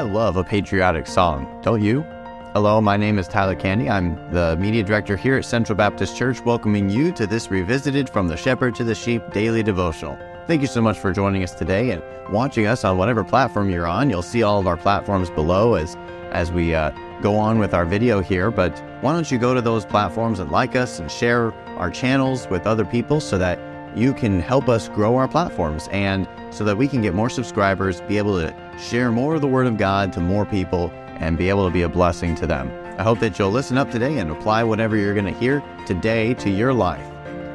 I love a patriotic song, don't you? Hello, my name is Tyler Candy. I'm the media director here at Central Baptist Church, welcoming you to this revisited From the Shepherd to the Sheep daily devotional. Thank you so much for joining us today and watching us on whatever platform you're on. You'll see all of our platforms below as as we uh, go on with our video here. But why don't you go to those platforms and like us and share our channels with other people so that you can help us grow our platforms and so that we can get more subscribers, be able to share more of the Word of God to more people, and be able to be a blessing to them. I hope that you'll listen up today and apply whatever you're going to hear today to your life.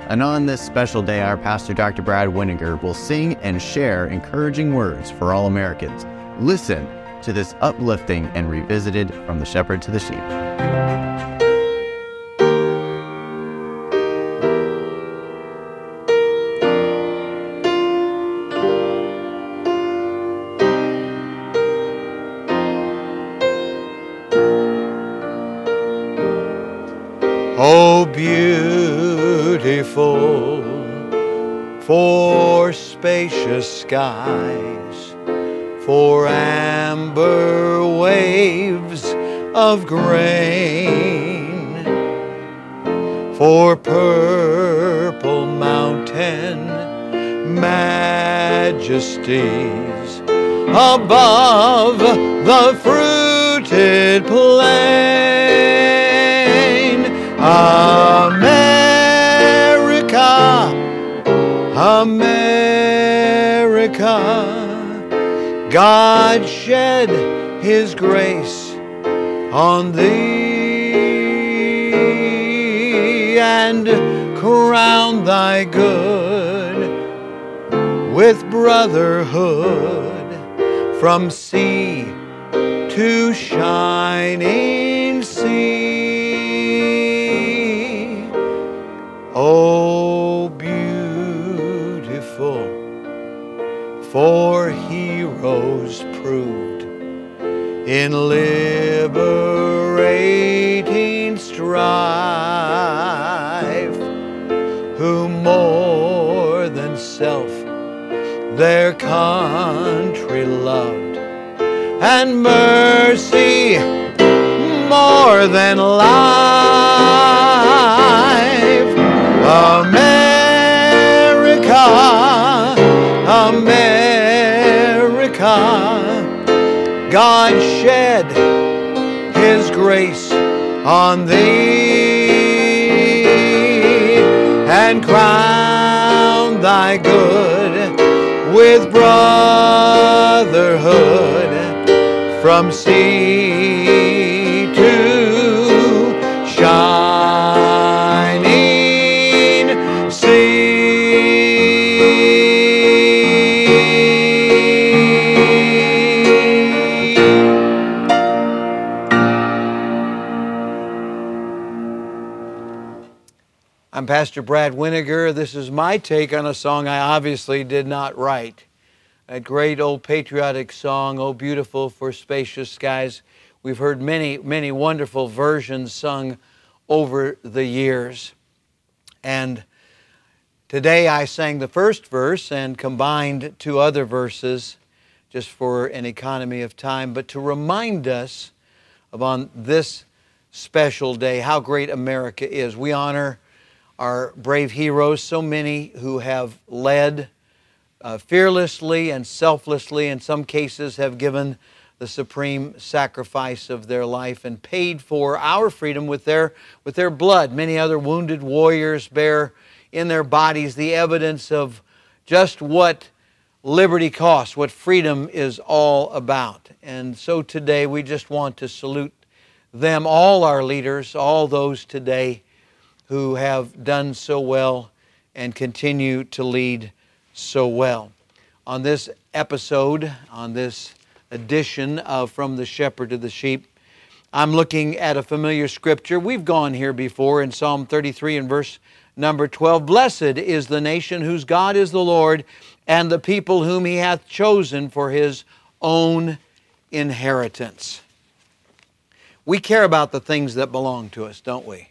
And on this special day, our pastor, Dr. Brad Weniger, will sing and share encouraging words for all Americans. Listen to this uplifting and revisited From the Shepherd to the Sheep. Oh, beautiful for spacious skies, for amber waves of grain, for purple mountain majesties above the fruited plain. America, America, God shed His grace on thee and crown thy good with brotherhood from sea to shining sea. Oh, beautiful for heroes proved in liberating strife, who more than self their country loved, and mercy more than life. America, America, God shed His grace on thee and crown thy good with brotherhood from sea I'm Pastor Brad Weniger. This is my take on a song I obviously did not write. A great old patriotic song, Oh Beautiful for Spacious Skies. We've heard many, many wonderful versions sung over the years. And today I sang the first verse and combined two other verses just for an economy of time, but to remind us of on this special day how great America is. We honor our brave heroes, so many who have led uh, fearlessly and selflessly, in some cases, have given the supreme sacrifice of their life and paid for our freedom with their, with their blood. Many other wounded warriors bear in their bodies the evidence of just what liberty costs, what freedom is all about. And so today we just want to salute them, all our leaders, all those today who have done so well and continue to lead so well. On this episode, on this edition of From the Shepherd to the Sheep, I'm looking at a familiar scripture. We've gone here before in Psalm 33 and verse number 12. Blessed is the nation whose God is the Lord, and the people whom he hath chosen for his own inheritance. We care about the things that belong to us, don't we?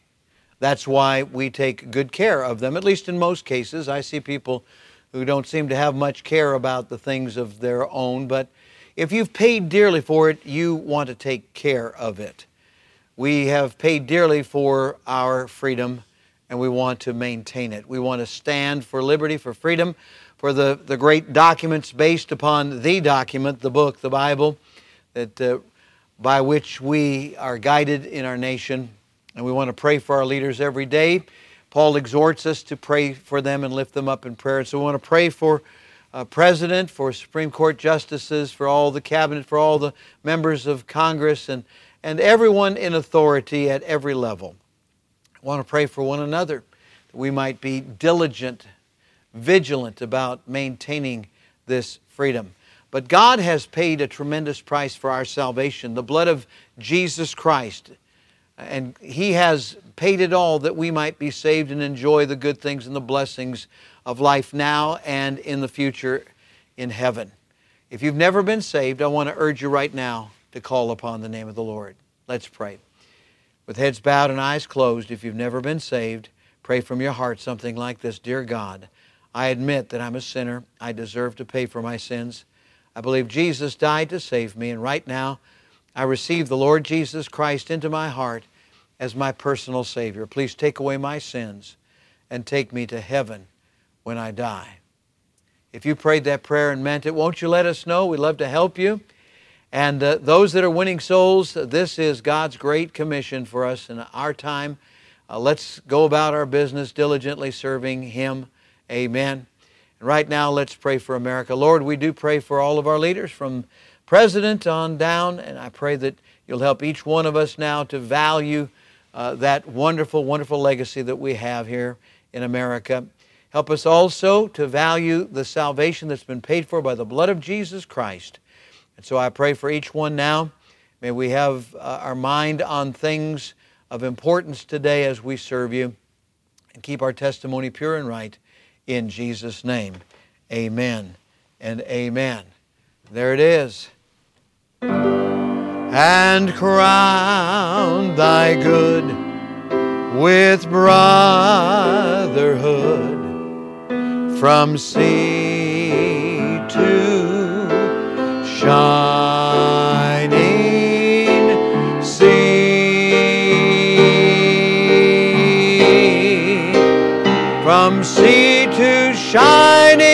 That's why we take good care of them, at least in most cases. I see people who don't seem to have much care about the things of their own, but if you've paid dearly for it, you want to take care of it. We have paid dearly for our freedom and we want to maintain it. We want to stand for liberty, for freedom, for the, the great documents based upon the document, the book, the Bible, that, uh, by which we are guided in our nation. And we want to pray for our leaders every day. Paul exhorts us to pray for them and lift them up in prayer. So we want to pray for uh, president, for Supreme Court justices, for all the cabinet, for all the members of Congress, and and everyone in authority at every level. Want to pray for one another that we might be diligent, vigilant about maintaining this freedom. But God has paid a tremendous price for our salvation, the blood of Jesus Christ. And He has paid it all that we might be saved and enjoy the good things and the blessings of life now and in the future in heaven. If you've never been saved, I want to urge you right now to call upon the name of the Lord. Let's pray. With heads bowed and eyes closed, if you've never been saved, pray from your heart something like this Dear God, I admit that I'm a sinner. I deserve to pay for my sins. I believe Jesus died to save me, and right now I receive the Lord Jesus Christ into my heart as my personal Savior. Please take away my sins and take me to heaven when I die. If you prayed that prayer and meant it, won't you let us know? We'd love to help you. And uh, those that are winning souls, this is God's great commission for us in our time. Uh, let's go about our business diligently serving Him. Amen. And right now, let's pray for America. Lord, we do pray for all of our leaders from president on down, and I pray that you'll help each one of us now to value uh, that wonderful, wonderful legacy that we have here in America. Help us also to value the salvation that's been paid for by the blood of Jesus Christ. And so I pray for each one now. May we have uh, our mind on things of importance today as we serve you and keep our testimony pure and right in Jesus' name. Amen and amen. There it is. And crown thy good with brotherhood from sea to shining sea. From sea to shining